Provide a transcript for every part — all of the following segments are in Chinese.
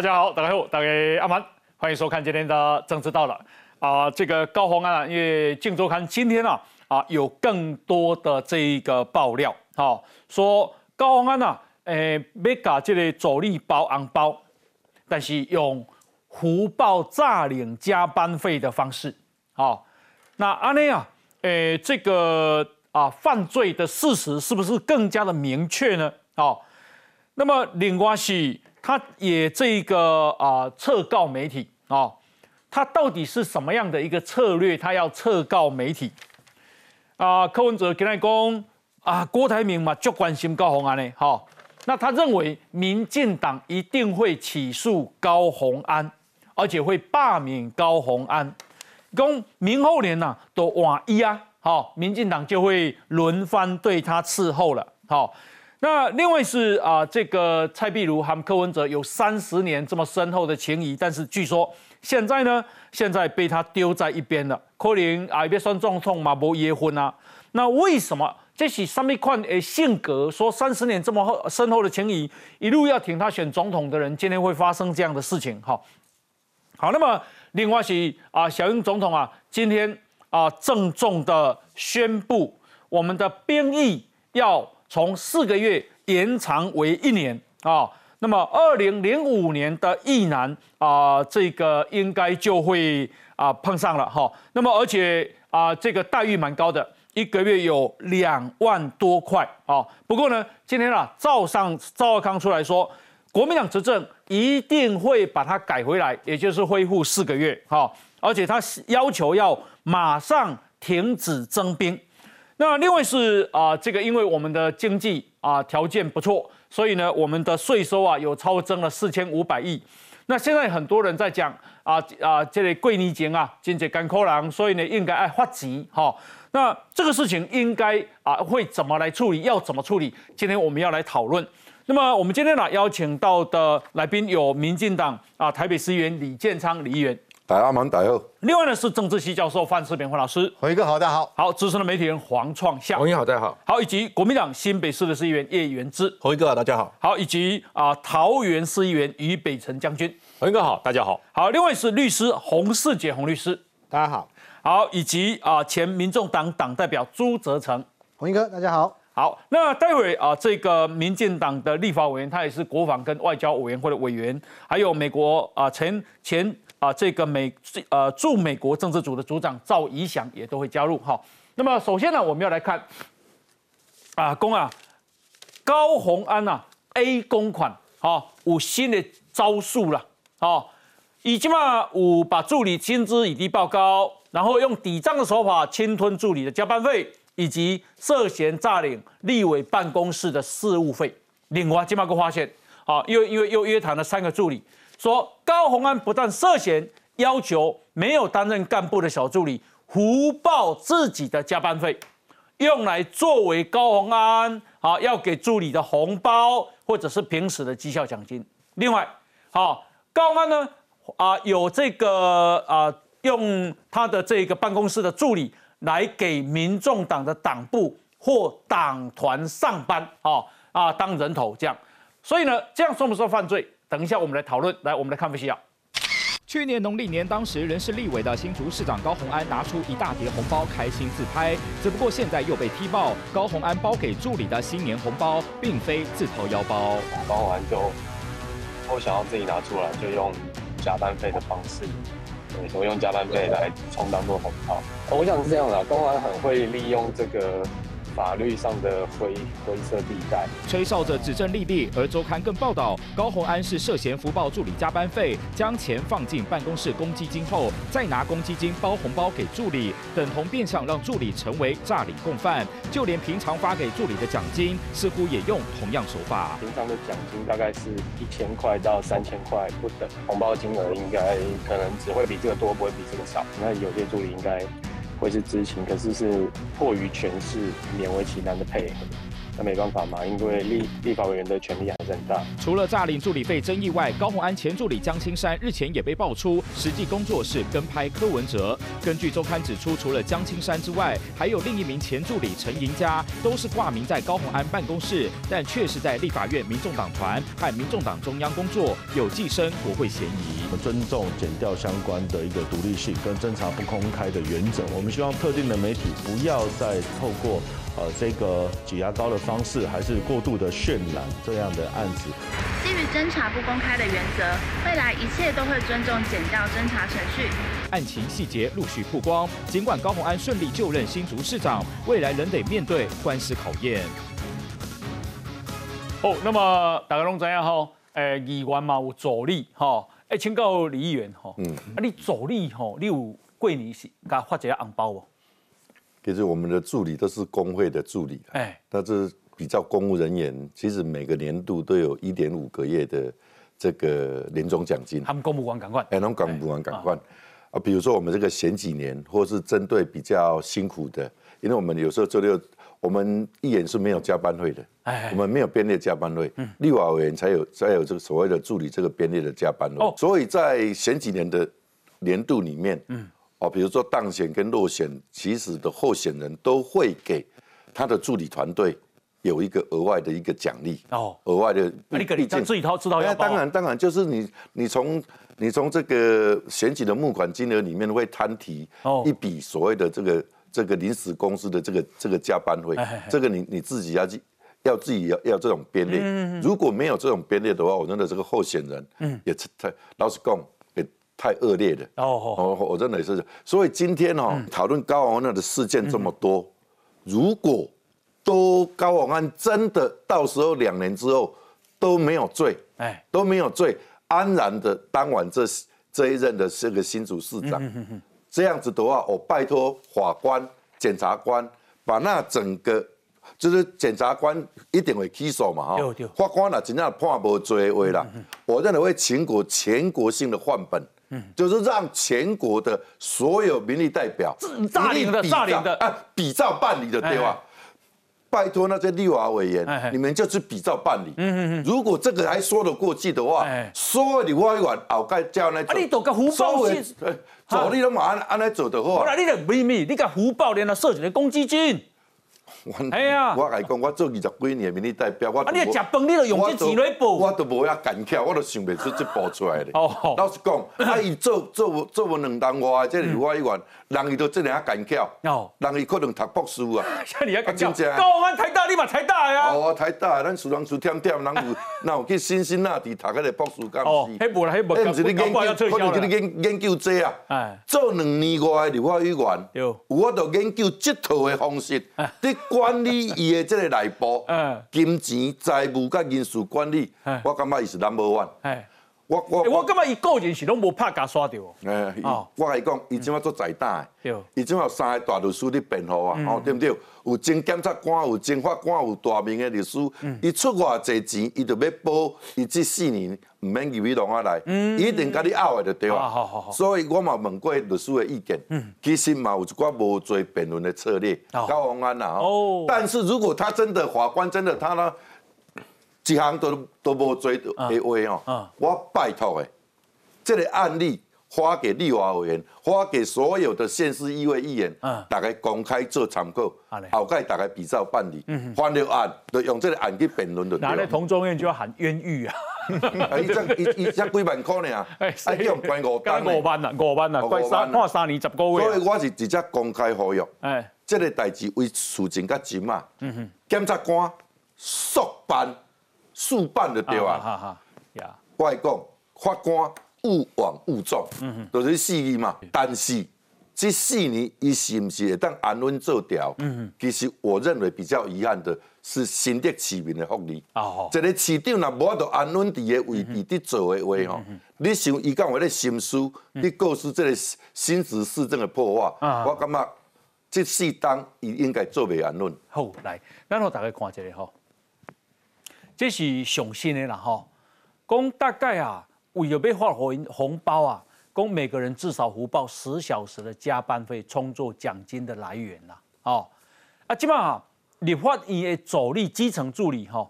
大家好，大家好，大家阿曼，欢迎收看今天的政治到了啊。这个高鸿安啊，因为《镜周刊》今天啊啊有更多的这一个爆料，好说高鸿安呐，诶，要搞这个助力包红包，但是用胡报诈领加班费的方式，好，那阿内啊，诶，这个啊犯罪的事实是不是更加的明确呢？好，那么另外是。他也这个啊撤告媒体啊，他到底是什么样的一个策略？他要撤告媒体啊？柯文哲跟他讲啊，郭台铭嘛就关心高鸿安呢，好，那他认为民进党一定会起诉高鸿安，而且会罢免高鸿安，公明后年呐都万一啊，好，民进党就会轮番对他伺候了，好。那另外是啊，这个蔡壁如和柯文哲有三十年这么深厚的情谊，但是据说现在呢，现在被他丢在一边了。柯林啊，别算总统嘛，不结婚啊。那为什么这是上面款诶性格？说三十年这么厚深厚的情谊，一路要挺他选总统的人，今天会发生这样的事情？哈，好，那么另外是啊，小英总统啊，今天啊郑重的宣布，我们的兵役要。从四个月延长为一年啊，那么二零零五年的役男啊，这个应该就会啊碰上了哈。那么而且啊，这个待遇蛮高的，一个月有两万多块啊。不过呢，今天啊，赵上赵尔康出来说，国民党执政一定会把它改回来，也就是恢复四个月哈。而且他要求要马上停止征兵。那另外是啊，这个因为我们的经济啊条件不错，所以呢，我们的税收啊有超增了四千五百亿。那现在很多人在讲啊啊，这里贵泥钱啊，经济干枯狼，所以呢应该爱发急哈。那这个事情应该啊会怎么来处理？要怎么处理？今天我们要来讨论。那么我们今天呢邀请到的来宾有民进党啊台北市议员李建昌李议员。大家好，大家好。另外呢是政治系教授范世平范老师，洪一哥好，大家好。好，资深的媒体人黄创夏，洪一好，大家好。好，以及国民党新北市的市议员叶元之，洪一哥好，大家好。好，以及啊桃园市议员于北辰将军，洪一哥好，大家好。好，另外是律师洪世杰洪律师，大家好。好，以及啊前民众党党代表朱泽成，洪一哥大家好。好，那待会啊这个民进党的立法委员，他也是国防跟外交委员会的委员，还有美国啊前前。啊，这个美呃驻美国政治组的组长赵怡翔也都会加入哈。那么首先呢，我们要来看啊，公啊高鸿安呐 A 公款啊，有新的招数了啊，已经嘛有把助理薪资以低报高，然后用抵账的手法侵吞助理的加班费，以及涉嫌诈领立委办公室的事务费。另外，金马哥发现，啊，因为因为又约谈了三个助理。说高鸿安不但涉嫌要求没有担任干部的小助理胡报自己的加班费，用来作为高鸿安啊要给助理的红包或者是平时的绩效奖金。另外，好高安呢啊有这个啊用他的这个办公室的助理来给民众党的党部或党团上班啊啊当人头这样，所以呢这样算不算犯罪？等一下，我们来讨论。来，我们来看分析啊。去年农历年，当时仍是立委的新竹市长高鸿安拿出一大叠红包，开心自拍。只不过现在又被踢爆，高鸿安包给助理的新年红包，并非自掏腰包。高鸿安就我想要自己拿出来，就用加班费的方式，我用加班费来充当做红包。我想是这样的，公安很会利用这个。法律上的灰灰色地带，吹哨者指证利弊，而周刊更报道高鸿安是涉嫌福报助理加班费，将钱放进办公室公积金后，再拿公积金包红包给助理，等同变相让助理成为诈领共犯。就连平常发给助理的奖金，似乎也用同样手法。平常的奖金大概是一千块到三千块不等，红包金额应该可能只会比这个多，不会比这个少。那有些助理应该。会是知情，可是是迫于权势，勉为其难的配合。那没办法嘛，因为立立法委员的权力还是很大。除了诈领助理费争议外，高鸿安前助理江青山日前也被爆出实际工作是跟拍柯文哲。根据周刊指出，除了江青山之外，还有另一名前助理陈盈佳，都是挂名在高鸿安办公室，但却是在立法院民众党团和民众党中央工作，有寄生国会嫌疑。我们尊重减掉相关的一个独立性跟侦查不公开的原则。我们希望特定的媒体不要再透过呃这个挤牙膏的方式，还是过度的渲染这样的案子。基于侦查不公开的原则，未来一切都会尊重检调侦查程序。案情细节陆续曝光，尽管高鸿安顺利就任新竹市长，未来仍得面对官司考验。哦，那么大家拢知影吼，诶，议员嘛有助理吼，诶，请教李议员吼，嗯，啊，你助理吼，你有过年是甲发一个红包无？其实我们的助理都是工会的助理，哎，那这比较公务人员，其实每个年度都有一点五个月的这个年终奖金。他们公务官赶快，哎，他们公务官赶快。啊，比如说我们这个前几年，或是针对比较辛苦的，因为我们有时候周六。我们议员是没有加班费的，我们没有编列加班费，立法委员才有才有这个所谓的助理这个编列的加班费。所以在前几年的年度里面，哦，比如说当选跟落选，其实的候选人都会给他的助理团队有一个额外的一个奖励哦，额外的。那你你自己掏知道要当然当然就是你你从你从这个选举的募款金额里面会摊提一笔所谓的这个。这个临时公司的这个这个加班费，这个你你自己要去要自己要要这种编列。如果没有这种编列的话，我真的这个候选人也太老实讲也太恶劣了。哦哦，我真的也是。所以今天哦，讨论高王安的事件这么多，如果都高王安真的到时候两年之后都没有罪，哎都没有罪，安然的当完这这一任的这个新主市长。这样子的话，我拜托法官、检察官把那整个，就是检察官一定会起诉嘛，哈。法官啊，真正判无罪的啦，我认为会全国全国性的换本，嗯，就是让全国的所有民意代表，诈领的诈领的啊，比照办理的对吧？拜托那些立法委员，你们就去比照办理。嗯嗯嗯如果这个还说得过去的话，所有立法委员后盖叫那，啊，你都个胡报去，做你都嘛安安尼做的话。不然你个秘密，你个胡报连了设计的公积金。哎呀，我来讲，我做二十几年民意代表，我啊，你食饭你都用这钱来报，我都无遐敢巧，我都想不出这步出来的。哦，老实讲，啊，伊做做做无两当外，这立法委员，人伊都真样敢巧，哦，人伊可能读博士啊，像你遐敢巧，高安台大你嘛台大呀，哦，台大，咱苏人苏忝忝，人有，那有去新辛那提读迄个博士干事，哦，迄无啦，迄无，不是你研究，可能是你研研究这啊，哎，做两年外立法委员，有，我都研究这套的方式，伫管理。伊的这个内部，金钱、财务、甲人事管理，我感觉伊是 number one。我我我感觉伊个人是拢无拍假刷掉。诶，我来讲，伊怎么做财大？伊怎么三个大律师伫辩护啊？哦，对不对？有真检察官，有真法官，有大名的律师。伊出偌济钱，伊就要保伊这四年唔免入去弄啊来，一定甲你拗的就对啊。所以我嘛问过律师的意见，其实嘛有一寡无做辩论的策略。高鸿安呐，哦，但是如果他真的法官真的他呢？一项都都无做的话哦，我拜托诶，这个案例发给立法委员，发给所有的县市议会议员，大概公开做参考，后盖大概比照办理。翻了案就用这个案去辩论的。拿来同中院就要喊冤狱啊！一张一一张几万块呢？哎，用关五单五万啊，五万啊，关三判三年十个月。所以我是直接公开呼吁，哎，这个代志为事情较真嘛，检察官速办。速办就对啊，我讲法官勿枉勿重，都是四年嘛。但是这四年伊是不是会当安稳做掉？嗯其实我认为比较遗憾的是新的市民的福利。哦。一个市长若无法度安稳伫个位置伫做的话吼，你想伊讲话咧心思，你告诉这个新竹市政的破坏，我感觉这四当伊应该做未安稳。好，来，咱好大家看一下吼。这是上新的啦吼，讲大概啊，为了要发红红包啊，讲每个人至少福报十小时的加班费，充作奖金的来源啦，哦，啊，基本上立法院的助理基层助理哈，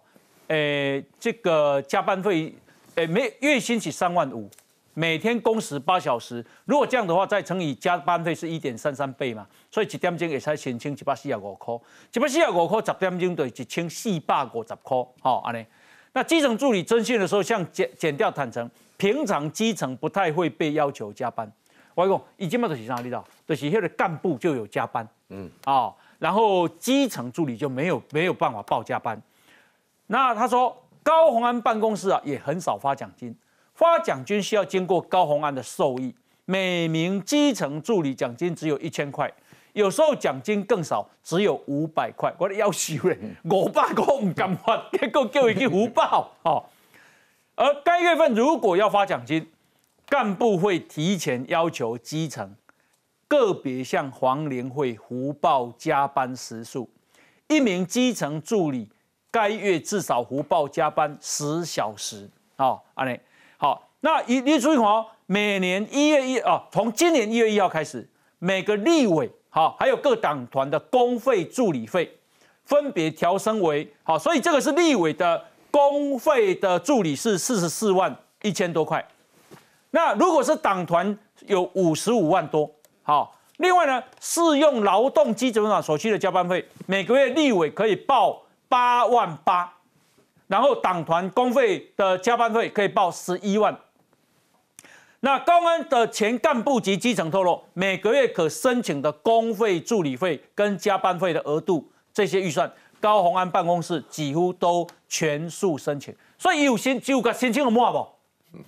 诶，这个加班费，诶，每月薪是三万五，每天工时八小时，如果这样的话，再乘以加班费是一点三三倍嘛，所以一点钟也才申请一百四十五块，一百四十五块十点钟就一千四百五十块，好，安尼。那基层助理征信的时候，像减减掉坦诚，平常基层不太会被要求加班。我讲，以前嘛就是啥，你知道，就是那个干部就有加班，嗯，啊，然后基层助理就没有没有办法报加班。那他说，高鸿安办公室啊也很少发奖金，发奖金需要经过高鸿安的授意，每名基层助理奖金只有一千块。有时候奖金更少，只有五百块。我的要求嘞，五百块唔敢发，结果叫一个福报 哦。而该月份如果要发奖金，干部会提前要求基层个别向黄连会胡报加班时数，一名基层助理该月至少胡报加班十小时。好，安内好。那你你注意看哦，每年一月一啊，从今年一月一号开始，每个立委。好，还有各党团的公费助理费，分别调升为好，所以这个是立委的公费的助理是四十四万一千多块。那如果是党团有五十五万多。好，另外呢，适用劳动基准法所需的加班费，每个月立委可以报八万八，然后党团公费的加班费可以报十一万。那高安的前干部及基层透露，每个月可申请的公费、助理费跟加班费的额度，这些预算，高鸿安办公室几乎都全数申请。所以有先就个申请了冇不？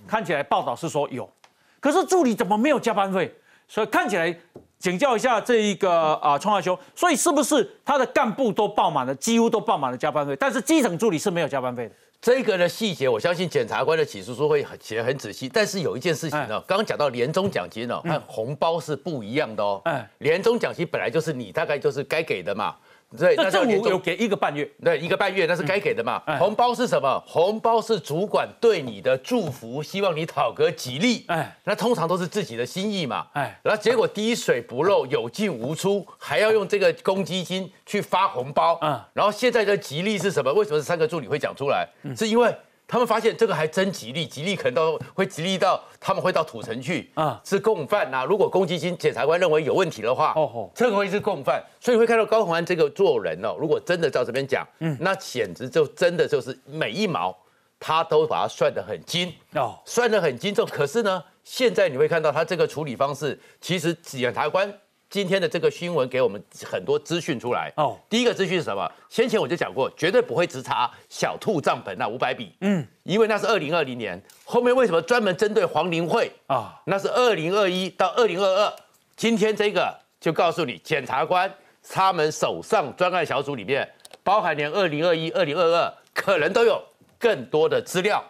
看起来报道是说有，可是助理怎么没有加班费？所以看起来，请教一下这一个啊，创华兄，所以是不是他的干部都报满了，几乎都报满了加班费，但是基层助理是没有加班费的？这个呢细节，我相信检察官的起诉书会写得很仔细。但是有一件事情呢，刚刚讲到年终奖金哦，和红包是不一样的哦。年终奖金本来就是你大概就是该给的嘛。对，那政府有给一个半月，对，一个半月那是该给的嘛。红包是什么？红包是主管对你的祝福，希望你讨个吉利。哎，那通常都是自己的心意嘛。哎，然后结果滴水不漏，有进无出，还要用这个公积金去发红包。嗯，然后现在的吉利是什么？为什么三个助理会讲出来？是因为。他们发现这个还真吉利，吉利可能到会吉利到他们会到土城去啊，是共犯呐。如果公积金检察官认为有问题的话，哦这个会是共犯，所以会看到高鸿安这个做人哦。如果真的照这边讲，嗯，那简直就真的就是每一毛他都把它算得很精哦，算得很精重。可是呢，现在你会看到他这个处理方式，其实检察官。今天的这个新闻给我们很多资讯出来哦。第一个资讯是什么？先前我就讲过，绝对不会直查小兔账本那五百笔，嗯，因为那是二零二零年。后面为什么专门针对黄林会啊？那是二零二一到二零二二。今天这个就告诉你，检察官他们手上专案小组里面，包含连二零二一、二零二二，可能都有更多的资料。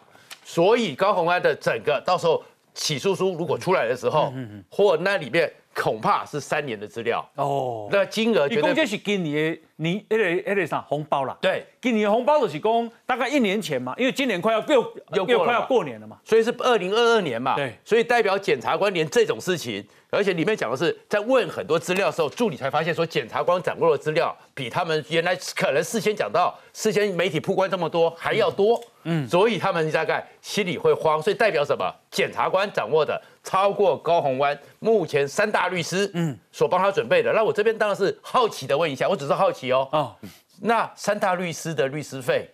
所以高鸿安的整个到时候起诉书如果出来的时候，或那里面。恐怕是三年的资料哦，那金额，一共就是今年你那个那个啥红包啦？对，今年红包就是讲大概一年前嘛，因为今年快要又，又快要过年了嘛，所以是二零二二年嘛。对，所以代表检察官连这种事情，而且里面讲的是在问很多资料的时候，助理才发现说检察官掌握的资料比他们原来可能事先讲到、事先媒体曝光这么多还要多。嗯，所以他们大概心里会慌，所以代表什么？检察官掌握的超过高鸿湾目前三大律师，嗯，所帮他准备的。那我这边当然是好奇的问一下，我只是好奇哦。哦，那三大律师的律师费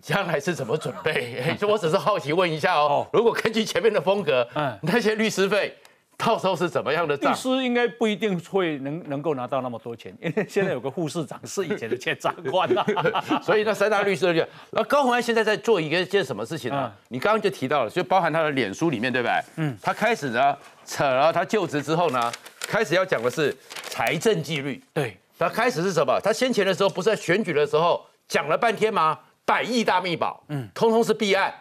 将来是怎么准备？就 我只是好奇问一下哦。如果根据前面的风格，嗯，那些律师费。到时候是怎么样的？律师应该不一定会能能够拿到那么多钱，因为现在有个护士长是以前的前长官啊，所以那三大律师就那高鸿安现在在做一个件什么事情呢？你刚刚就提到了，就包含他的脸书里面，对不对？嗯，他开始呢扯了他就职之后呢，开始要讲的是财政纪律。对，他开始是什么？他先前的时候不是在选举的时候讲了半天吗？百亿大密保，嗯，通通是弊案。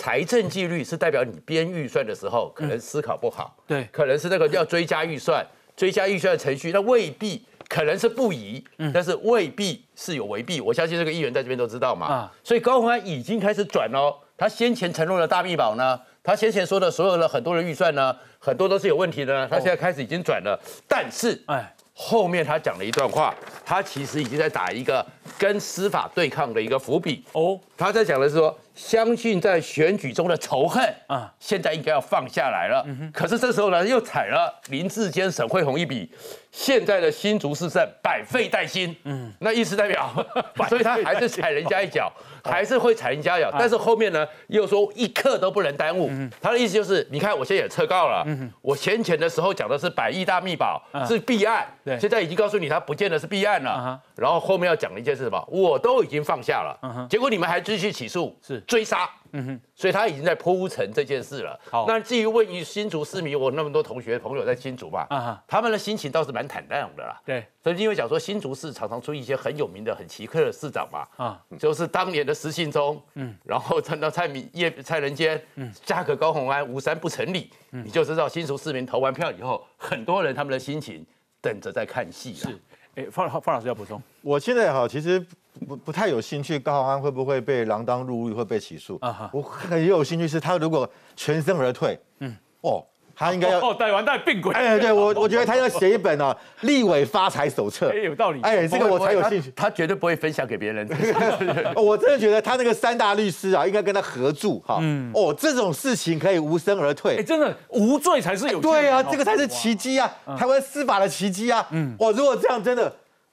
财政纪律是代表你编预算的时候可能思考不好，对，可能是那个要追加预算，追加预算的程序，那未必可能是不宜，但是未必是有违避。我相信这个议员在这边都知道嘛，啊，所以高鸿安已经开始转喽。他先前承诺的大密保呢，他先前说的所有的很多的预算呢，很多都是有问题的，他现在开始已经转了。但是，哎，后面他讲了一段话，他其实已经在打一个跟司法对抗的一个伏笔哦。他在讲的是说，相信在选举中的仇恨啊，现在应该要放下来了。可是这时候呢，又踩了林志坚、沈惠宏一笔，现在的新竹市政百废待兴。嗯，那意思代表，所以他还是踩人家一脚。还是会踩人家一脚，但是后面呢又说一刻都不能耽误。他的意思就是，你看我现在也撤告了，我先前的时候讲的是百亿大密保是弊案，现在已经告诉你他不见得是弊案了。然后后面要讲的一件事什么，我都已经放下了，结果你们还继续起诉，是追杀。嗯哼，所以他已经在铺陈这件事了。好，那至于问于新竹市民，我那么多同学朋友在新竹嘛，啊他们的心情倒是蛮坦荡的啦。对，所以因为讲说新竹市常常出一些很有名的、很奇特的市长嘛，啊，就是当年的石信忠，嗯，然后看到蔡明叶、蔡仁坚，嗯，加个高鸿安，吴三不成立，嗯，你就知道新竹市民投完票以后，很多人他们的心情等着在看戏。是，哎，方方老师要补充，我现在哈，其实。不不太有兴趣，高安会不会被锒铛入狱，会被起诉？啊哈，我很有兴趣，是他如果全身而退，嗯，哦，他应该要哦，带完带病鬼，哎，对我我觉得他要写一本啊，立委发财手册，哎，有道理，哎，这个我才有兴趣，他绝对不会分享给别人。我真的觉得他那个三大律师啊，应该跟他合著哈，嗯，哦，这种事情可以无声而退，哎，真的无罪才是有，对啊，这个才是奇迹啊，台湾司法的奇迹啊，嗯，哦，如果这样真的。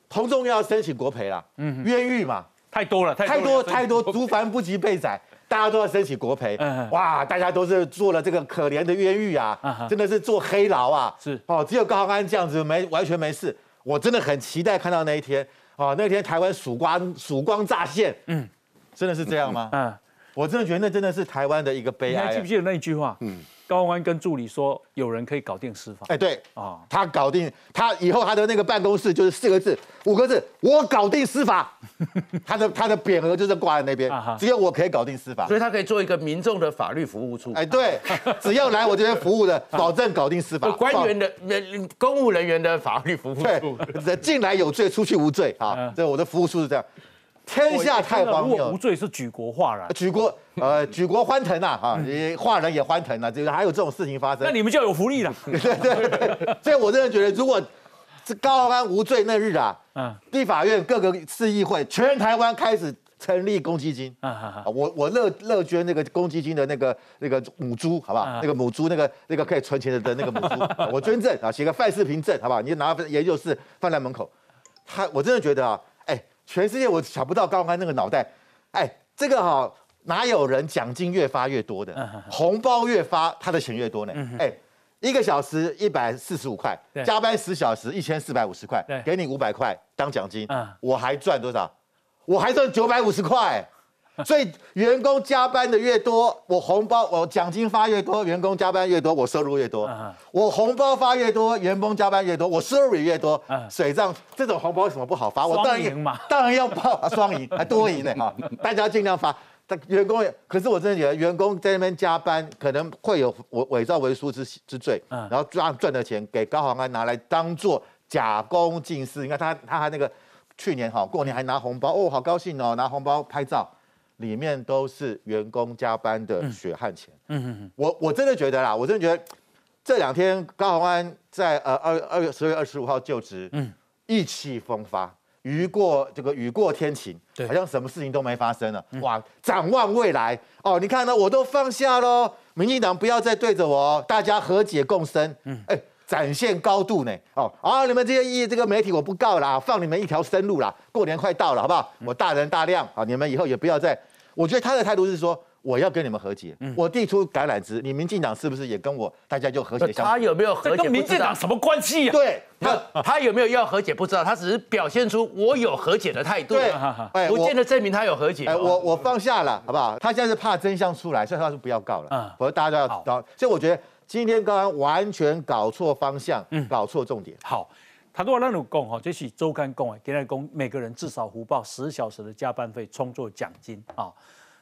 同众要申请国赔啦，嗯，冤狱嘛，太多了，太多太多，竹凡不及被宰，大家都要申请国赔，哇，大家都是做了这个可怜的冤狱啊，真的是做黑牢啊，是。哦，只有高安这样子没完全没事，我真的很期待看到那一天，哦，那天台湾曙光曙光乍现，嗯，真的是这样吗？嗯，我真的觉得那真的是台湾的一个悲哀，你还记不记得那一句话？嗯。高安跟助理说，有人可以搞定司法。哎，对啊，他搞定他以后他的那个办公室就是四个字、五个字，我搞定司法。他的他的匾额就是挂在那边，只有我可以搞定司法，所以他可以做一个民众的法律服务处。哎，对，只要来我这边服务的，保证搞定司法。官员的、公务人员的法律服务处，对，进来有罪，出去无罪啊。这我的服务处是这样。天下太荒谬，无罪是举国哗然，举国呃举国欢腾呐，哈，哗然也欢腾啊，这个还有这种事情发生，那你们就有福利了。对 对对，所以我真的觉得，如果是高安无罪那日啊，嗯，地法院各个市议会，全台湾开始成立公积金，我我乐乐捐那个公积金的那个那个母猪，好不好？那个母猪那个那个可以存钱的的那个母猪，我捐赠啊，写个范世平证，好不好？你拿研究室放在门口，他我真的觉得啊。全世界我想不到高安那个脑袋，哎，这个哈哪有人奖金越发越多的，红包越发他的钱越多呢？哎，一个小时一百四十五块，加班十小时一千四百五十块，给你五百块当奖金，我还赚多少？我还赚九百五十块。所以员工加班的越多，我红包我奖金发越多，员工加班越多，我收入越多。我红包发越多，员工加班越多，我收入也越多。水账这种红包有什么不好发？我当然嘛，当然要报双赢，还多赢呢哈！大家尽量发。但员工也，可是我真的觉得员工在那边加班，可能会有伪伪造文书之之罪。然后赚赚的钱给高行安拿来当做假公济私。你看他他还那个去年哈过年还拿红包哦，好高兴哦，拿红包拍照。里面都是员工加班的血汗钱。嗯嗯嗯，我我真的觉得啦，我真的觉得这两天高鸿安在呃二二月十月二十五号就职，嗯，意气风发，雨过这个雨过天晴，对，好像什么事情都没发生了。哇，展望未来哦，你看呢，我都放下喽，民进党不要再对着我，大家和解共生。嗯，哎。展现高度呢？哦，啊，你们这些一这个媒体我不告啦，放你们一条生路啦。过年快到了，好不好？我大人大量啊，你们以后也不要再。我觉得他的态度是说，我要跟你们和解，我递出橄榄枝，你民进党是不是也跟我大家就和解？他有没有和解？跟民进党什么关系？对，他他有没有要和解？不知道，他只是表现出我有和解的态度。对，不见得证明他有和解。哎，我我放下了，好不好？他现在是怕真相出来，所以他说不要告了。嗯，否则大家都要。所以我觉得。今天高安完全搞错方向，嗯，搞错重点。好，他都让你讲哈，这是周刊讲哎，给他讲每个人至少胡报十小时的加班费充作奖金啊。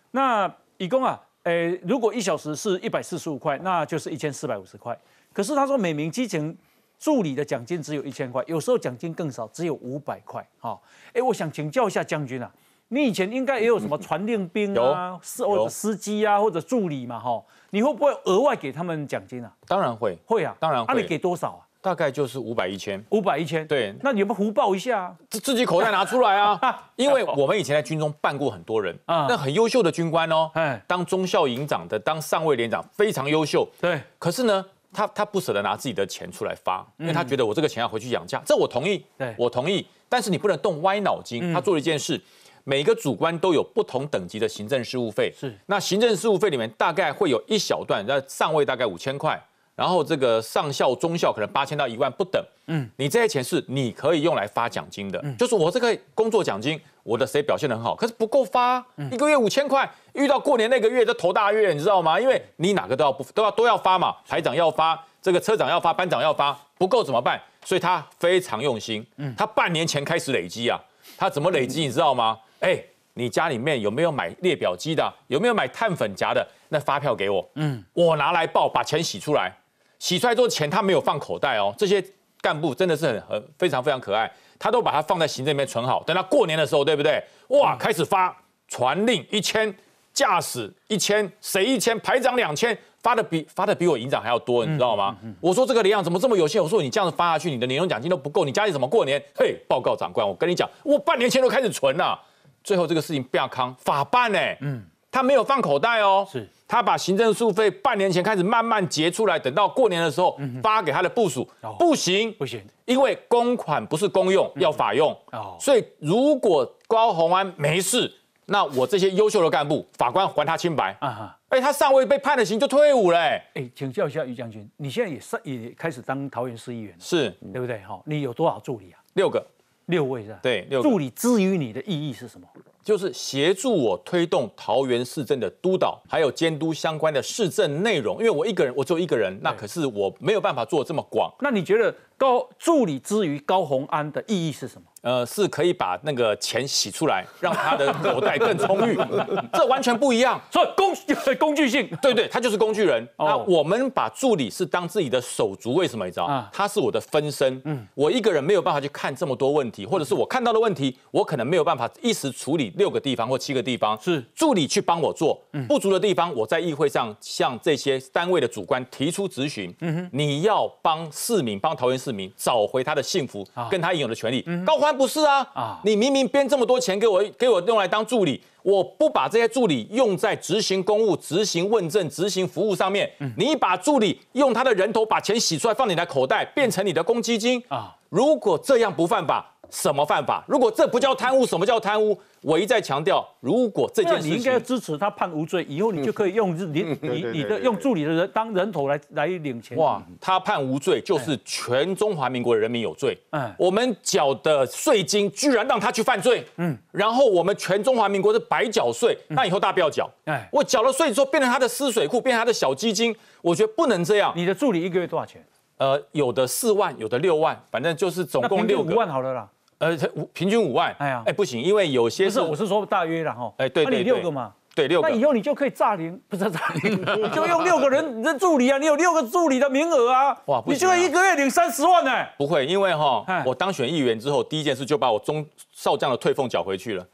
那一共啊，诶，如果一小时是一百四十五块，那就是一千四百五十块。可是他说每名基层助理的奖金只有一千块，有时候奖金更少，只有五百块。哈，哎，我想请教一下将军啊。你以前应该也有什么传令兵啊，司或者司机啊，或者助理嘛，哈，你会不会额外给他们奖金啊？当然会，会啊，当然会。那你给多少啊？大概就是五百一千，五百一千。对，那你们福报一下，自自己口袋拿出来啊！因为我们以前在军中办过很多人啊，那很优秀的军官哦，哎，当中校营长的，当上尉连长，非常优秀。对，可是呢，他他不舍得拿自己的钱出来发，因为他觉得我这个钱要回去养家，这我同意，对，我同意。但是你不能动歪脑筋。他做了一件事，每个主官都有不同等级的行政事务费，是。那行政事务费里面大概会有一小段，那上尉大概五千块。然后这个上校、中校可能八千到一万不等，嗯，你这些钱是你可以用来发奖金的，就是我这个工作奖金，我的谁表现的很好，可是不够发，一个月五千块，遇到过年那个月就头大月，你知道吗？因为你哪个都要不都要都要发嘛，排长要发，这个车长要发，班长要发，不够怎么办？所以他非常用心，嗯，他半年前开始累积啊，他怎么累积你知道吗？哎，你家里面有没有买列表机的？有没有买碳粉夹的？那发票给我，嗯，我拿来报，把钱洗出来。洗出来之后钱他没有放口袋哦，这些干部真的是很很非常非常可爱，他都把它放在行政里面存好，等到过年的时候，对不对？哇，开始发传令一千，驾驶一千，谁一千，排长两千，发的比发的比我营长还要多，你知道吗？我说这个量怎么这么有限？我说你这样子发下去，你的年终奖金都不够，你家里怎么过年？嘿，报告长官，我跟你讲，我半年前都开始存了，最后这个事情不要康法办呢，嗯，他没有放口袋哦，是。他把行政诉费半年前开始慢慢结出来，等到过年的时候发给他的部署，不行不行，因为公款不是公用，要法用。哦，所以如果高鸿安没事，那我这些优秀的干部，法官还他清白。啊哈，哎，他上位被判了刑就退伍了。哎，请教一下于将军，你现在也是也开始当桃园市议员了，是对不对？哈，你有多少助理啊？六个，六位是吧？对，六助理之于你的意义是什么？就是协助我推动桃园市政的督导，还有监督相关的市政内容。因为我一个人，我只有一个人，那可是我没有办法做这么广。那你觉得高助理之于高鸿安的意义是什么？呃，是可以把那个钱洗出来，让他的口袋更充裕，这完全不一样。所以工 工具性，对对，他就是工具人。那我们把助理是当自己的手足，为什么你知道？他是我的分身。嗯，我一个人没有办法去看这么多问题，或者是我看到的问题，我可能没有办法一时处理六个地方或七个地方。是助理去帮我做，不足的地方，我在议会上向这些单位的主官提出咨询。嗯哼，你要帮市民，帮桃园市民找回他的幸福，跟他应有的权利。高欢不是啊。啊！你明明编这么多钱给我，给我用来当助理，我不把这些助理用在执行公务、执行问政、执行服务上面，你把助理用他的人头把钱洗出来放你的口袋，变成你的公积金啊！如果这样不犯法？什么犯法？如果这不叫贪污，什么叫贪污？我一再强调，如果这件事情，你应该支持他判无罪，以后你就可以用 你你你的用助理的人当人头来来领钱。哇，他判无罪，就是全中华民国人民有罪。嗯，我们缴的税金居然让他去犯罪。嗯，然后我们全中华民国是白缴税，那以后大家不要缴。哎，我缴了税之后变成他的私水库，变成他的小基金，我觉得不能这样。你的助理一个月多少钱？呃，有的四万，有的六万，反正就是总共六五万好了啦。呃，五平均五万，哎呀，哎不行，因为有些不是，我是说大约了哈，哎对对六个嘛，对六个，那以后你就可以炸零，不是炸零，你就用六个人的助理啊，你有六个助理的名额啊，哇，你就一个月领三十万呢？不会，因为哈，我当选议员之后，第一件事就把我中少将的退俸缴回去了。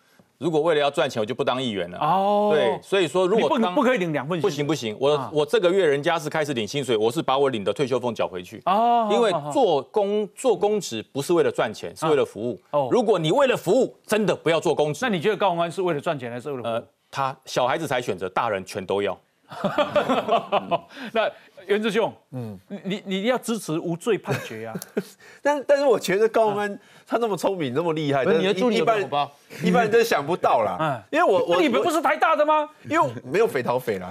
如果为了要赚钱，我就不当议员了。哦，对，所以说如果不不可以领两份，不行不行，我我这个月人家是开始领薪水，我是把我领的退休俸缴回去。哦，因为做公做公职不是为了赚钱，是为了服务。哦，如果你为了服务，真的不要做公职。那你觉得高鸿安是为了赚钱还是为了？呃，他小孩子才选择，大人全都要。那。袁志雄，嗯，你你要支持无罪判决啊？但但是我觉得高安他那么聪明，那么厉害，你的助理一般 一般人真想不到啦。嗯，因为我我你们不是台大的吗？因为没有匪逃匪啦。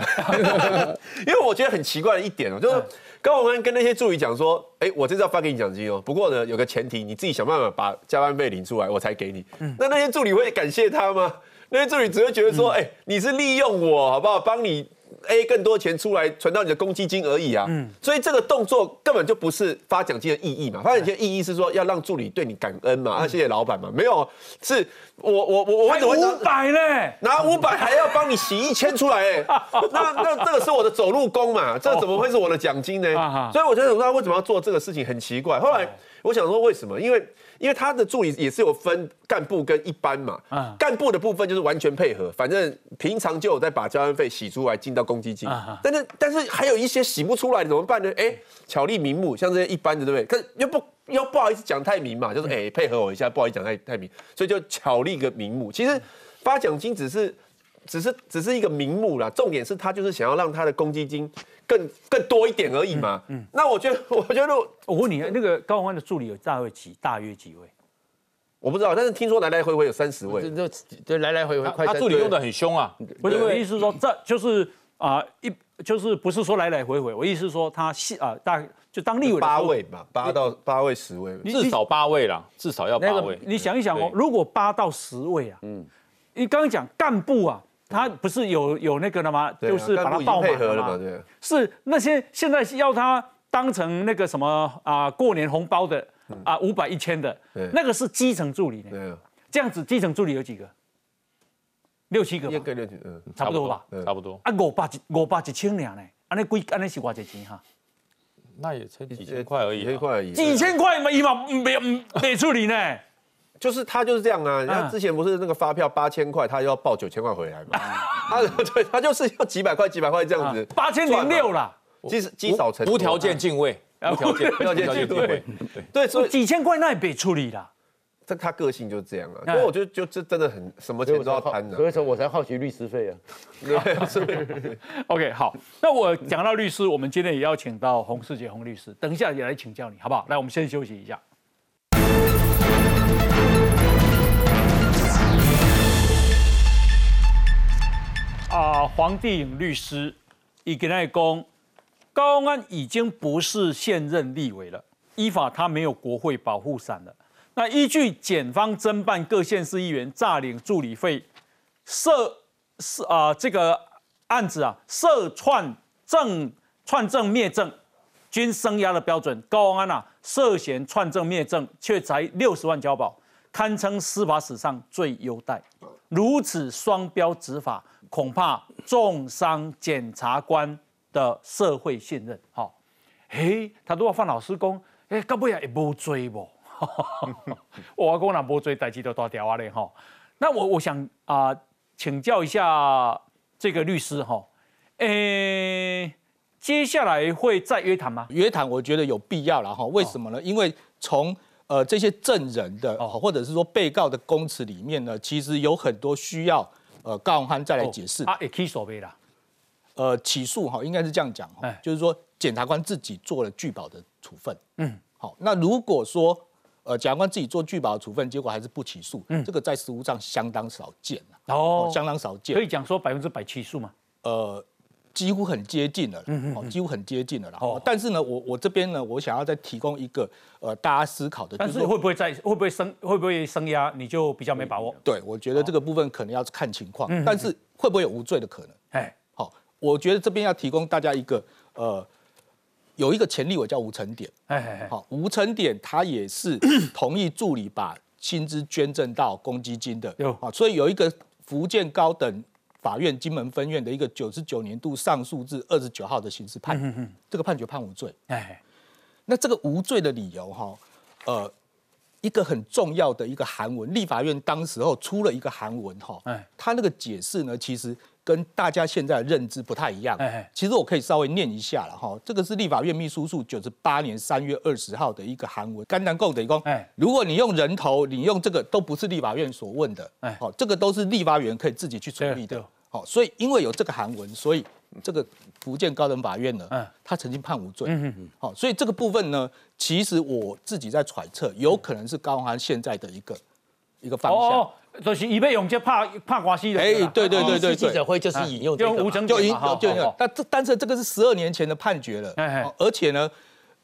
因为我觉得很奇怪的一点哦，就是高安跟那些助理讲说，哎，我这次要发给你奖金哦，不过呢有个前提，你自己想办法把加班费领出来，我才给你。那那些助理会感谢他吗？那些助理只会觉得说，哎，你是利用我好不好？帮你。A 更多钱出来存到你的公积金而已啊，嗯，所以这个动作根本就不是发奖金的意义嘛，发奖金的意义是说要让助理对你感恩嘛，啊，谢谢老板嘛，没有，是我我我我五百呢，拿五百还要帮你洗一千出来，哎，那那这个是我的走路工嘛，这怎么会是我的奖金呢？所以我觉得他为什么要做这个事情很奇怪。后来我想说为什么？因为因为他的助理也是有分干部跟一般嘛。啊。干部的部分就是完全配合，反正平常就有在把交班费洗出来进到公积金。啊。但是但是还有一些洗不出来的怎么办呢？哎，巧立名目，像这些一般的对不对？可又不又不好意思讲太明嘛，就是哎配合我一下，不好意思讲太太明，所以就巧立个名目。其实发奖金只是。只是只是一个名目啦，重点是他就是想要让他的公积金更更多一点而已嘛。嗯，那我觉得，我觉得，我问你，那个高宏安的助理有大约几大约几位？我不知道，但是听说来来回回有三十位，就就来来回回，他助理用的很凶啊。不是我意思是说，这就是啊一就是不是说来来回回，我意思是说他系啊大就当立委八位吧，八到八位十位，至少八位啦，至少要八位。你想一想哦，如果八到十位啊，嗯，你刚刚讲干部啊。他不是有有那个了吗？就是把他报满了吗？是那些现在要他当成那个什么啊，过年红包的啊，五百一千的，那个是基层助理呢。这样子基层助理有几个？六七个吧。六七，嗯，差不多吧。差不多。啊，五百一五百一千两呢？安尼贵，安尼是偌济钱哈？那也才几千块而已。几千块而已。几千块嘛，伊嘛没没处理呢。就是他就是这样啊，他之前不是那个发票八千块，他要报九千块回来嘛？他对他就是要几百块几百块这样子，八千零六啦，积积少成无条件敬畏，无条件无条件敬畏，对。对，所以几千块那也别处理了。这他个性就是这样啊，所以我觉得就这真的很什么钱都要贪的，所以说我才好奇律师费啊。对，OK，好，那我讲到律师，我们今天也要请到洪世杰洪律师，等一下也来请教你好不好？来，我们先休息一下。啊，黄帝颖律师已跟他讲，高安已经不是现任立委了，依法他没有国会保护伞了。那依据检方侦办各县市议员诈领助理费、涉涉啊这个案子啊，涉串证、串证灭证均生涯的标准，高安啊涉嫌串证灭证，却才六十万交保，堪称司法史上最优待。如此双标执法。恐怕重伤检察官的社会信任。好，嘿，他如果范老师讲，哎，到尾也无追不？我讲那无追，代志都大条啊嘞哈。那我我想啊，请教一下这个律师哈，诶，接下来会再约谈吗？约谈我觉得有必要了哈。为什么呢？因为从呃这些证人的，哦或者是说被告的供词里面呢，其实有很多需要。呃，高永汉再来解释。啊，也可以索赔啦。呃，起诉哈，应该是这样讲哈，就是说检察官自己做了拒保的处分。嗯，好，那如果说呃检察官自己做拒保的处分，结果还是不起诉，嗯，这个在实务上相当少见哦，相当少见。可以讲说百分之百起诉吗？呃。几乎很接近了，哦，几乎很接近了啦。哦，但是呢，我我这边呢，我想要再提供一个呃，大家思考的。但是会不会再会不会升会不会升压，你就比较没把握。对，我觉得这个部分可能要看情况。但是会不会有无罪的可能？哎，好，我觉得这边要提供大家一个呃，有一个前例，我叫吴成典。哎，好，吴成典他也是 同意助理把薪资捐赠到公积金的。有啊，所以有一个福建高等。法院金门分院的一个九十九年度上诉至二十九号的刑事判，这个判决判无罪。哎，那这个无罪的理由哈，呃，一个很重要的一个韩文，立法院当时候出了一个韩文哈，哎，他那个解释呢，其实跟大家现在的认知不太一样。哎，其实我可以稍微念一下了哈，这个是立法院秘书处九十八年三月二十号的一个韩文，甘南共等于公。哎，如果你用人头，你用这个都不是立法院所问的。哎，好，这个都是立法院可以自己去处理的。好，所以因为有这个韩文，所以这个福建高等法院呢，嗯，他曾经判无罪。好，所以这个部分呢，其实我自己在揣测，有可能是高宏安现在的一个一个方向。哦，就是以备勇就怕怕瓜西的。哎，对对对对记者会就是引用这个，就引就引。但这但是这个是十二年前的判决了。而且呢，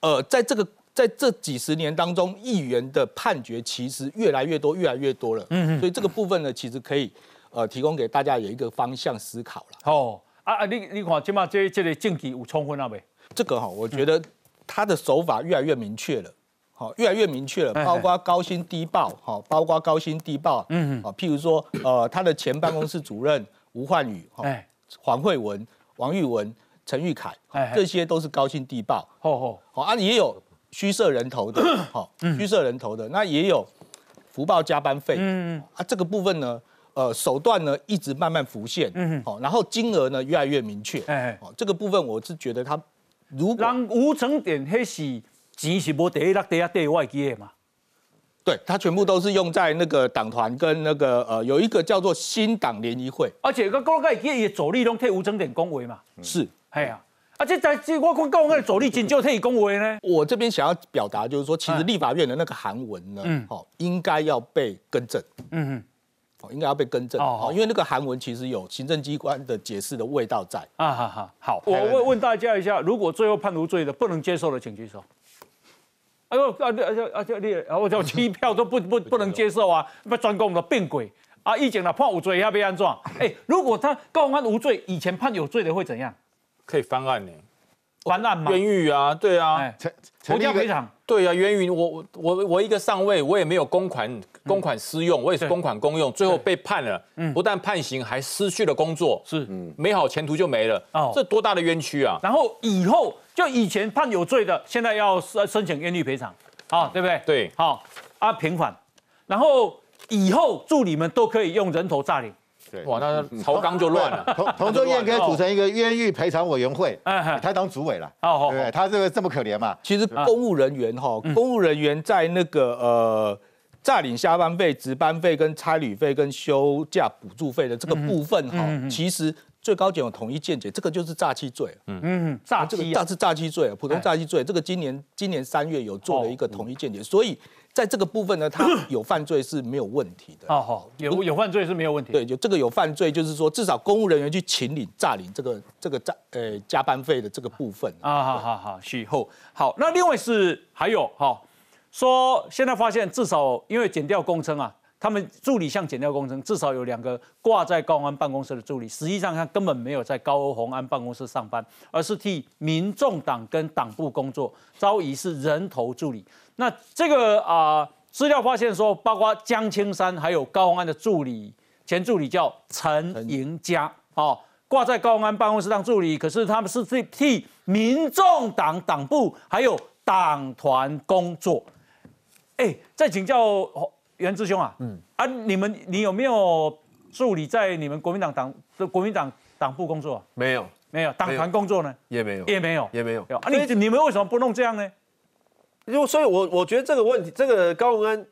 呃，在这个在这几十年当中，议员的判决其实越来越多，越来越多了。嗯嗯。所以这个部分呢，其实可以。呃，提供给大家有一个方向思考了。哦，啊啊，你你看，起码这这个证据有充分了没？这个哈，我觉得他的手法越来越明确了，好，越来越明确了。包括高薪低报，好，包括高薪低报，嗯。嗯，啊，譬如说，呃，他的前办公室主任吴焕宇，哎，黄慧文、王玉文、陈玉凯，这些都是高薪低报。哦哦，好啊，也有。虚设人头的，好，虚设人头的，那也有福报加班费，嗯啊，这个部分呢，呃，手段呢一直慢慢浮现，嗯好，然后金额呢越来越明确，哎，好，这个部分我是觉得他如果让无成点黑是钱是无第一落第一第外机的嘛。对，它全部都是用在那个党团跟那个呃，有一个叫做新党联谊会，而且个高盖也走力拢替吴征点恭维嘛，是，哎呀，啊，这在这我看高盖走力仅就替恭维呢。我这边想要表达就是说，其实立法院的那个韩文呢，嗯，好，应该要被更正，嗯嗯，哦，应该要被更正，哦，因为那个韩文其实有行政机关的解释的味道在。啊哈哈，好，我问问大家一下，如果最后判无罪的，不能接受的，请举手。哎呦，啊，啊，啊，你，啊，我叫 机票都不不不能接受啊！不专攻的变鬼啊！以前呢判无罪要被安装。哎，如果他告案无罪，以前判有罪的会怎样？可以翻案呢？翻案吗？冤狱啊，对啊，国家赔偿。对啊，冤狱，我我我一个上位，我也没有公款公款私用，我也是公款公用，最后被判了，不但判刑，还失去了工作，是，美好前途就没了。哦，这多大的冤屈啊！然后以后。就以前判有罪的，现在要申申请冤狱赔偿，好，对不对？对，好啊，平反，然后以后助理们都可以用人头诈领。对，哇，那曹纲就乱了。同同桌燕可以组成一个冤狱赔偿委员会，他当主委了。哦，对，他这个这么可怜嘛？其实公务人员哈，公务人员在那个呃诈领下班费、值班费、跟差旅费、跟休假补助费的这个部分哈，其实。最高检有统一见解，这个就是诈欺罪。嗯嗯，诈欺，这是诈欺罪，普通诈欺罪。这个今年今年三月有做了一个统一见解，所以在这个部分呢，他有犯罪是没有问题的。哦好，有有犯罪是没有问题。对，就这个有犯罪，就是说至少公务人员去请领诈领这个这个诈呃加班费的这个部分。啊好好好，许后好。那另外是还有哈，说现在发现至少因为减掉工称啊。他们助理像减掉工程，至少有两个挂在高安办公室的助理，实际上他根本没有在高鸿安办公室上班，而是替民众党跟党部工作，招疑是人头助理。那这个啊，资料发现说，包括江青山还有高鸿安的助理，前助理叫陈盈佳，哦，挂在高鸿安办公室当助理，可是他们是替替民众党党部还有党团工作。哎，再请教。袁志兄啊，嗯啊，你们你有没有助理在你们国民党党的国民党党部工作？没有，没有，党团工作呢？也没有，也没有，也没有。啊，你你们为什么不弄这样呢？因为所以，我我觉得这个问题，这个高文安。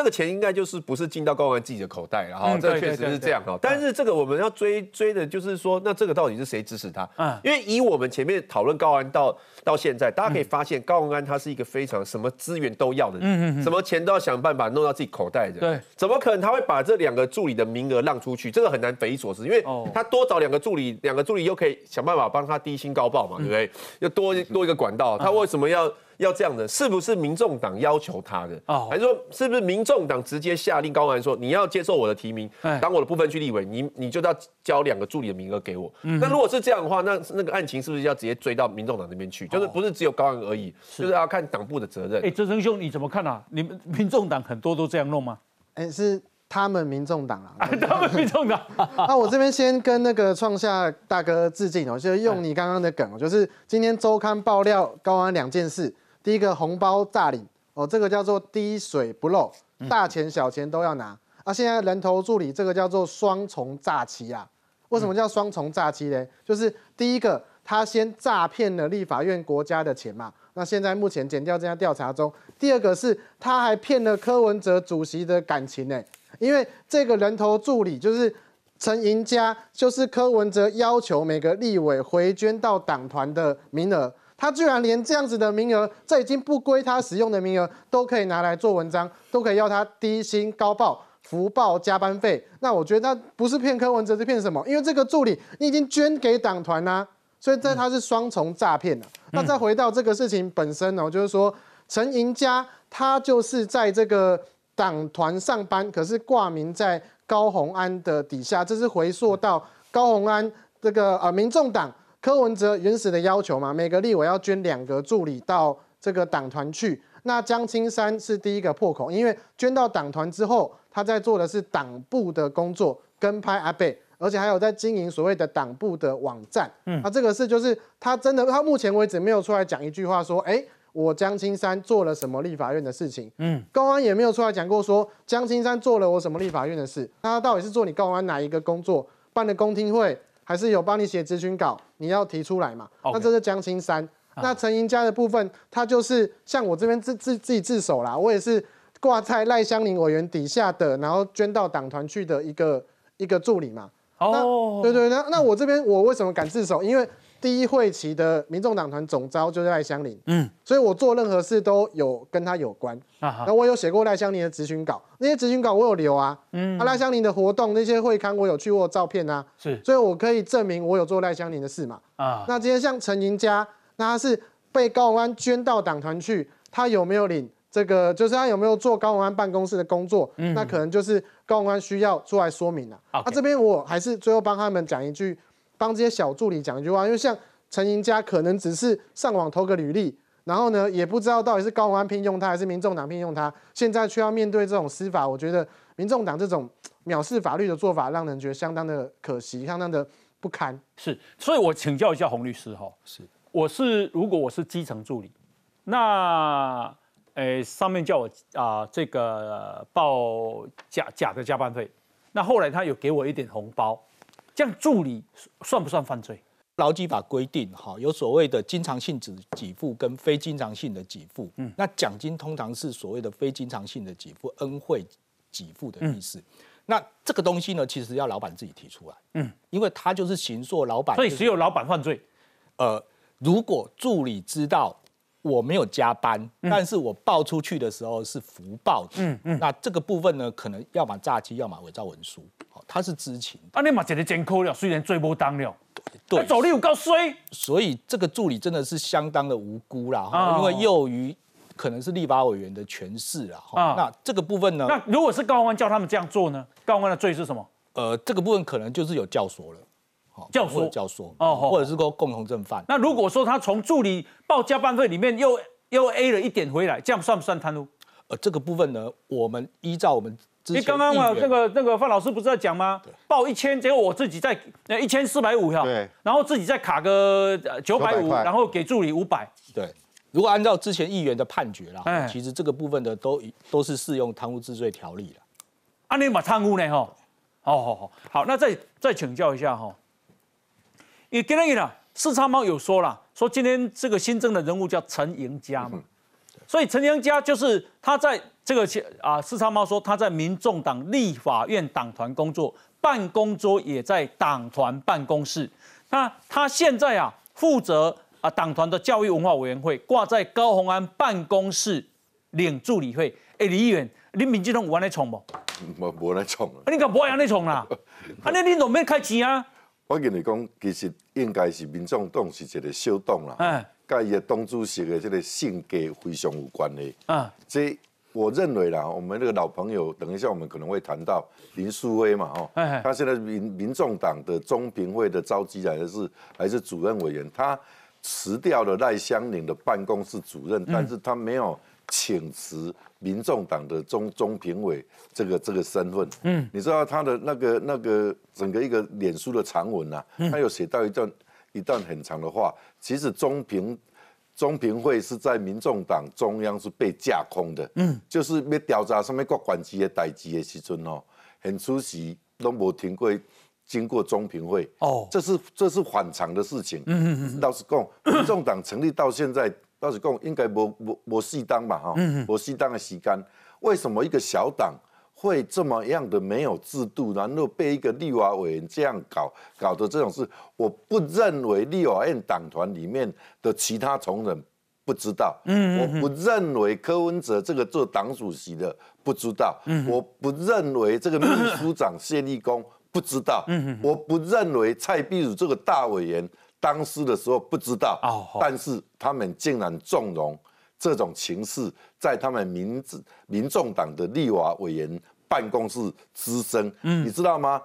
这个钱应该就是不是进到高安自己的口袋了哈，这确实是这样哈。但是这个我们要追追的就是说，那这个到底是谁指使他？嗯，因为以我们前面讨论高安到到现在，大家可以发现高安他是一个非常什么资源都要的人，嗯嗯什么钱都要想办法弄到自己口袋的。对，怎么可能他会把这两个助理的名额让出去？这个很难匪夷所思，因为他多找两个助理，两个助理又可以想办法帮他低薪高报嘛，对不对？又多多一个管道，他为什么要？要这样的，是不是民众党要求他的？哦，还是说是不是民众党直接下令高安说你要接受我的提名，当我的部分区立委，你你就要交两个助理的名额给我？那如果是这样的话，那那个案情是不是要直接追到民众党那边去？就是不是只有高安而已，就是要看党部的责任。哎，哲生兄你怎么看啊？你们民众党很多都这样弄吗？哎，是他们民众党啊，他们民众党。那我这边先跟那个创下大哥致敬哦，就用你刚刚的梗，就是今天周刊爆料高安两件事。第一个红包诈领哦，这个叫做滴水不漏，大钱小钱都要拿啊。现在人头助理这个叫做双重诈欺啊。为什么叫双重诈欺呢？就是第一个他先诈骗了立法院国家的钱嘛，那现在目前减掉这家调查中。第二个是他还骗了柯文哲主席的感情呢，因为这个人头助理就是陈赢家，就是柯文哲要求每个立委回捐到党团的名额。他居然连这样子的名额，这已经不归他使用的名额，都可以拿来做文章，都可以要他低薪高报、福报加班费。那我觉得他不是骗柯文哲，是骗什么？因为这个助理你已经捐给党团啦，所以这他是双重诈骗的。那再回到这个事情本身呢，就是说陈赢家他就是在这个党团上班，可是挂名在高鸿安的底下，这是回溯到高鸿安这个呃民众党。柯文哲原始的要求嘛，每个立委要捐两个助理到这个党团去。那江青山是第一个破口，因为捐到党团之后，他在做的是党部的工作，跟拍阿贝，而且还有在经营所谓的党部的网站。嗯，那这个事就是他真的，他目前为止没有出来讲一句话说，哎，我江青山做了什么立法院的事情。嗯，高安也没有出来讲过说江青山做了我什么立法院的事。那他到底是做你高安哪一个工作？办的公听会，还是有帮你写咨询稿？你要提出来嘛？那这是江青山。那陈盈家的部分，他就是像我这边自自自己自首啦，我也是挂在赖香林委员底下的，然后捐到党团去的一个一个助理嘛。哦，对对，那那我这边我为什么敢自首？因为第一会期的民众党团总招就是赖香林，嗯，所以我做任何事都有跟他有关。啊，那我有写过赖香林的咨询稿，那些咨询稿我有留啊，嗯，赖香林的活动那些会刊我有去过照片啊，是，所以我可以证明我有做赖香林的事嘛。啊，那今天像陈盈家。那他是被高鸿安捐到党团去，他有没有领这个？就是他有没有做高文安办公室的工作？嗯，那可能就是高文安需要出来说明了。那这边我还是最后帮他们讲一句，帮这些小助理讲一句话，因为像陈盈家可能只是上网投个履历，然后呢也不知道到底是高鸿安聘用他还是民众党聘用他，现在却要面对这种司法，我觉得民众党这种藐视法律的做法，让人觉得相当的可惜，相当的不堪。是，所以我请教一下洪律师哈，是。我是如果我是基层助理，那诶上面叫我啊这个报假假的加班费，那后来他有给我一点红包，这样助理算不算犯罪？劳基法规定哈，有所谓的经常性给给付跟非经常性的给付，嗯，那奖金通常是所谓的非经常性的给付，恩惠给付的意思。那这个东西呢，其实要老板自己提出来，嗯，因为他就是行诉老板，所以只有老板犯罪，呃。如果助理知道我没有加班，但是我报出去的时候是福报的，嗯嗯，那这个部分呢，可能要么诈欺，要么伪造文书，哦，他是知情。啊，你嘛一个监控了，虽然罪不当了，对，走力有够衰。所以这个助理真的是相当的无辜啦，哈，因为囿于可能是立法委员的权势啊，哈，那这个部分呢？那如果是高官叫他们这样做呢？高官的罪是什么？呃，这个部分可能就是有教唆了。教唆教唆哦，或者是说共同正犯。那如果说他从助理报加班费里面又又 A 了一点回来，这样算不算贪污？呃，这个部分呢，我们依照我们你刚刚啊，那个那个范老师不是在讲吗？报一千，结果我自己在那一千四百五哈，对，然后自己再卡个九百五，然后给助理五百。对，如果按照之前议员的判决啦，其实这个部分的都都是适用贪污治罪条例了。啊，你嘛贪污呢哈？好好好，好，那再再请教一下哈。因为今天呢，四叉猫有说了，说今天这个新增的人物叫陈赢家嘛，所以陈赢家就是他在这个啊，四叉猫说他在民众党立法院党团工作，办公桌也在党团办公室。那他现在啊，负责啊党团的教育文化委员会，挂在高鸿安办公室领助理会。哎，李议员，你民进党有安尼冲不？无无来创啊！你敢不安尼创啦？啊，那你都免开钱啊？我跟你讲，其实应该是民众党是一个小党啦，跟伊的党主席的这个性格非常有关系。啊，这我认为啦，我们那个老朋友，等一下我们可能会谈到林书威嘛，哦，他现在民民众党的中评会的召集人还是还是主任委员，他辞掉了赖香林的办公室主任，但是他没有。请辞民众党的中中评委这个这个身份，嗯，你知道他的那个那个整个一个脸书的长文啊，他有写到一段一段很长的话，其实中评中评会是在民众党中央是被架空的，嗯，就是要调查什么国管级的代级的时阵哦，很出席都没听过经过中评会，哦，这是这是反常的事情，嗯嗯嗯，老实讲，民众党成立到现在。倒是讲应该无无无适当吧哈，无适当的时间，为什么一个小党会这么样的没有制度，然后被一个立法委员这样搞搞的这种事？我不认为立法院党团里面的其他同仁不知道，我不认为柯文哲这个做党主席的不知道，我不认为这个秘书长谢立功不知道，我不认为蔡壁如这个大委员。当时的时候不知道，但是他们竟然纵容这种情势，在他们民民众党的立法委员办公室滋生。嗯，你知道吗？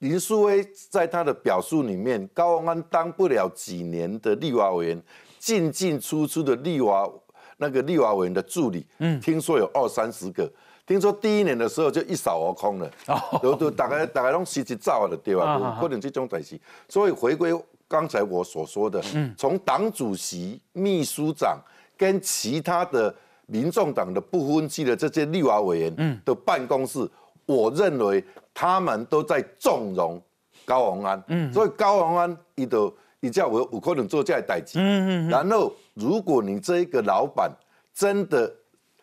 林淑威在他的表述里面，高安当不了几年的立法委员，进进出出的立法那个立法委员的助理，嗯，听说有二三十个。听说第一年的时候就一扫而空了，都都大概大概拢辞职走了，对吧？可能这种代志，所以回归。刚才我所说的，从党主席、秘书长跟其他的民众党的不分区的这些立法委员的办公室，我认为他们都在纵容高鸿安。嗯，所以高鸿安伊都伊叫我有可能做这样代志。嗯嗯。然后，如果你这一个老板真的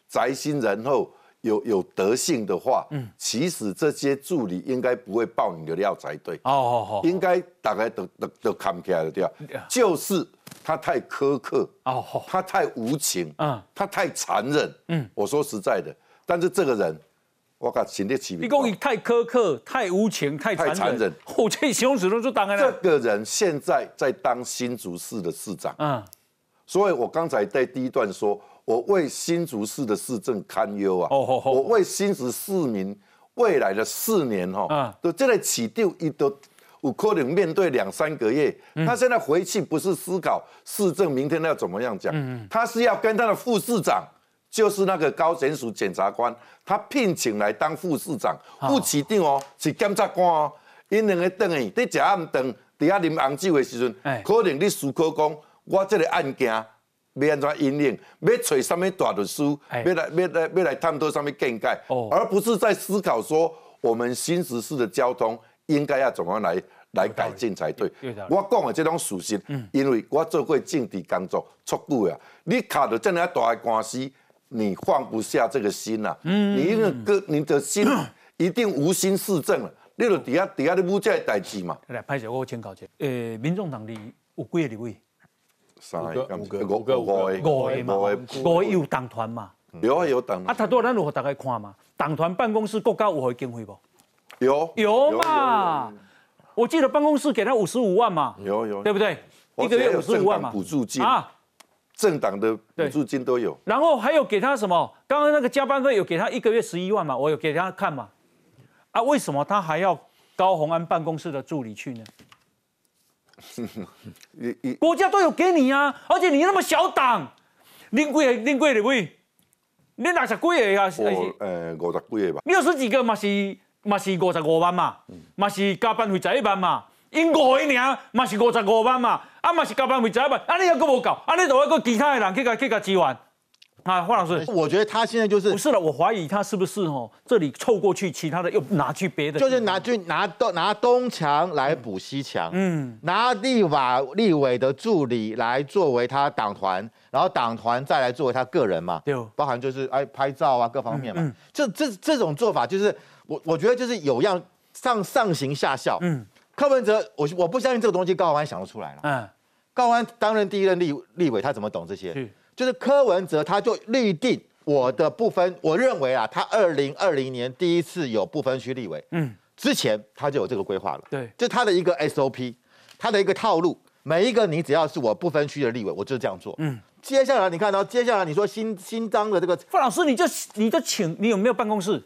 宅心仁厚。有有德性的话，嗯，其实这些助理应该不会爆你的料才对。哦哦哦，应该大概都都都看不起来的掉，就是他太苛刻，哦，他太无情，嗯，他太残忍，嗯，我说实在的，但是这个人，我靠，请得起。你讲你太苛刻、太无情、太残忍，我这形容词都就当然了。这个人现在在当新竹市的市长，嗯，所以我刚才在第一段说。我为新竹市的市政堪忧啊！我为新竹市民未来的四年哈，都这个起丢一都有可能面对两三个月。他现在回去不是思考市政明天要怎么样讲，他是要跟他的副市长，就是那个高检署检察官，他聘请来当副市长，副市长哦是检察官哦，因两个等于你食暗顿，底下啉红酒的时阵，可能你思考讲，我这个案件。要安怎引领？要找什么大律师？要来要来要来探讨什么见解？而不是在思考说我们新时市的交通应该要怎么来来改进才对。我讲的这种属性，因为我做过政治工作，出久啊，你卡到这样大的官司，你放不下这个心呐。你一个个你的心一定无心市政了，你就底下底下的物价代志嘛。来，拍下我请教一下，诶，民众党里有几个位？五个，五个，五个，五个，五个嘛，五个有党团嘛？有啊，有党。啊，他多咱如何大概看嘛？党团办公室国家有何经费不？有，有嘛？我记得办公室给他五十五万嘛？有有，对不对？一个月五十五万嘛？补助金啊，政党的补助金都有。然后还有给他什么？刚刚那个加班费有给他一个月十一万嘛？我有给他看嘛？啊，为什么他还要高鸿安办公室的助理去呢？国家都有给你啊，而且你那么小党，拎贵恁贵的位，你六十几个啊？呃，五十几个吧。六十几个嘛是嘛是五十五万嘛，嘛是加班费十一万嘛，因五个尔嘛是五十五万嘛，啊嘛是加班费十一万，啊你还佫无够，啊你就要佫其他的人去甲去甲支援。啊，黄老师，我觉得他现在就是不是了，我怀疑他是不是哦，这里凑过去，其他的又拿去别的，就是拿去拿东拿东墙来补西墙，嗯，拿立法立委的助理来作为他党团，然后党团再来作为他个人嘛，对，包含就是哎拍照啊各方面嘛，这这这种做法就是我我觉得就是有样上上行下效，嗯，柯文哲我我不相信这个东西高安想得出来了，嗯，高安担任第一任立立委，他怎么懂这些？就是柯文哲，他就立定我的不分，我认为啊，他二零二零年第一次有不分区立委，嗯，之前他就有这个规划了，对，就他的一个 SOP，他的一个套路，每一个你只要是我不分区的立委，我就这样做，嗯，接下来你看到接下来你说新新章的这个范老师，你就你就请你有没有办公室？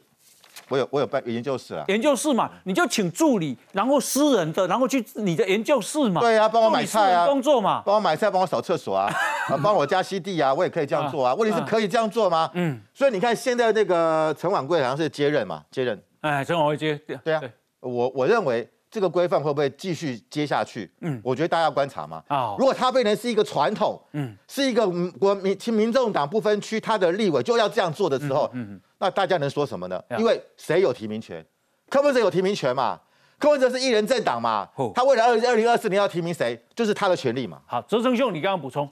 我有，我有办研究室啊，研究室嘛，你就请助理，然后私人的，然后去你的研究室嘛。对啊，帮我买菜啊，工作嘛，帮我买菜，帮我扫厕所啊，帮我加吸地啊，我也可以这样做啊。问题是可以这样做吗？嗯。所以你看，现在那个陈婉贵好像是接任嘛，接任。哎，陈婉贵接。对啊。我我认为这个规范会不会继续接下去？嗯，我觉得大家要观察嘛。啊。如果他变成是一个传统，嗯，是一个国民其民众党不分区，他的立委就要这样做的时候，嗯。那大家能说什么呢？因为谁有提名权？柯文哲有提名权嘛？柯文哲是一人政党嘛？他为了二二零二四年要提名谁，就是他的权利嘛。好，周正兄，你刚刚补充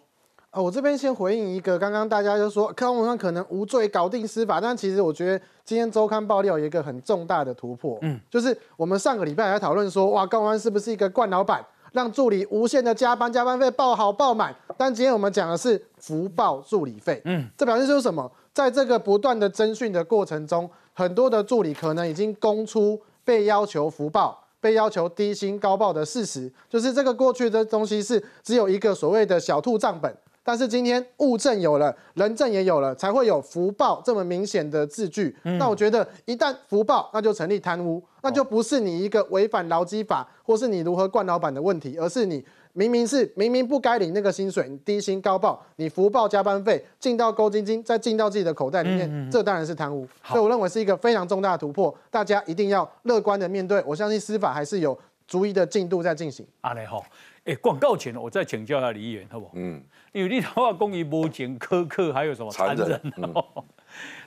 啊，我这边先回应一个，刚刚大家就说柯文哲可能无罪搞定司法，但其实我觉得今天周刊爆料有一个很重大的突破，嗯，就是我们上个礼拜还讨论说，哇，高安是不是一个惯老板，让助理无限的加班，加班费报好报满，但今天我们讲的是福报助理费，嗯，这表示是什么？在这个不断的征讯的过程中，很多的助理可能已经供出被要求福报、被要求低薪高报的事实，就是这个过去的东西是只有一个所谓的小兔账本，但是今天物证有了，人证也有了，才会有福报这么明显的字句。那我觉得一旦福报，那就成立贪污，那就不是你一个违反劳基法或是你如何惯老板的问题，而是你。明明是明明不该领那个薪水，你低薪高报，你福报加班费进到勾金金，再进到自己的口袋里面，这当然是贪污。所以我认为是一个非常重大的突破，大家一定要乐观的面对。我相信司法还是有逐一的进度在进行。啊，嘞吼，哎，广告前我再请教一下李议员，好不好？嗯，因为立法公益无情苛刻，还有什么残忍？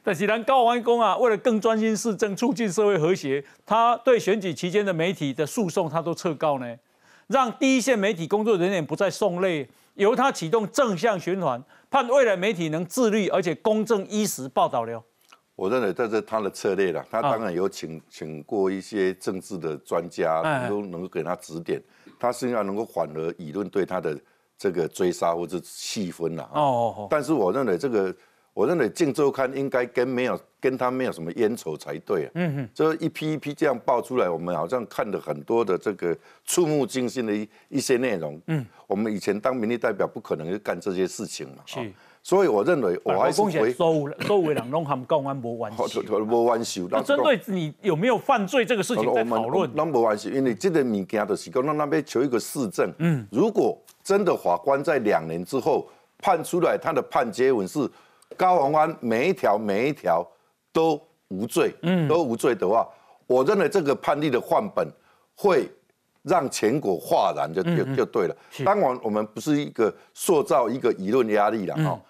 但是咱高安公啊，为了更专心市政，促进社会和谐，他对选举期间的媒体的诉讼，他都撤告呢，让第一线媒体工作人员不再送泪，由他启动正向循环，盼未来媒体能自律而且公正依时报道了。我认为这是他的策略了，他当然有请请过一些政治的专家，都能够给他指点，他是要能够缓和舆论对他的这个追杀或者气氛了。哦，但是我认为这个。我认为《镜周刊》应该跟没有跟他没有什么冤仇才对啊。嗯哼，这一批一批这样爆出来，我们好像看了很多的这个触目惊心的一一些内容。嗯，我们以前当民意代表不可能去干这些事情嘛。是，所以我认为我还是回。所有所有人拢和公安无关系。无关系。那针对你有没有犯罪这个事情在讨论。那无关系，因为这个物件就是讲，那边求一个市政。嗯，如果真的法官在两年之后判出来，他的判决文是。高宏安每一条每一条都无罪，嗯，都无罪的话，我认为这个判例的范本会让全国哗然，就就就对了。当然，我们不是一个塑造一个舆论压力了哈，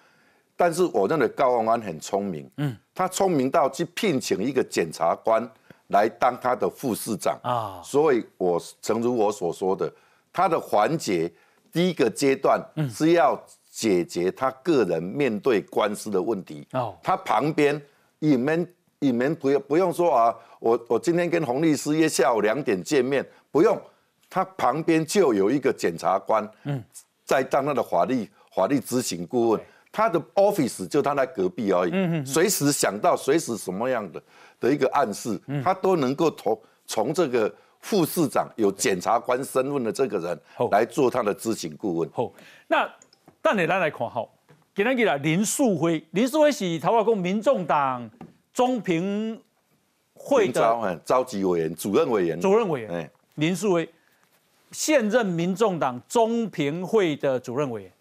但是我认为高宏安很聪明，嗯，他聪明到去聘请一个检察官来当他的副市长啊，所以我诚如我所说的，他的环节第一个阶段是要。解决他个人面对官司的问题。哦，他旁边你们你们不用不用说啊，我我今天跟洪律师约下午两点见面，不用，他旁边就有一个检察官，嗯，在当他的法律法律执行顾问，他的 office 就他在隔壁而已，嗯嗯，随时想到随时什么样的的一个暗示，他都能够从从这个副市长有检察官身份的这个人来做他的执行顾问。好，那。但你咱来看好，今天来林素辉，林素辉是台湾公民众党中评会的召集委员、主任委员、主任委员。林素辉现任民众党中评会的主任委员。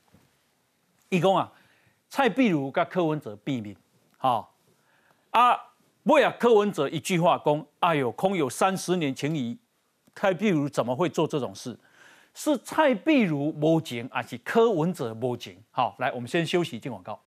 伊讲啊，蔡壁如跟柯文哲避免，好啊，为啊柯文哲一句话讲，哎呦，空有三十年情谊，蔡壁如怎么会做这种事？是蔡碧如无情，还是柯文哲无情？好，来，我们先休息，进广告。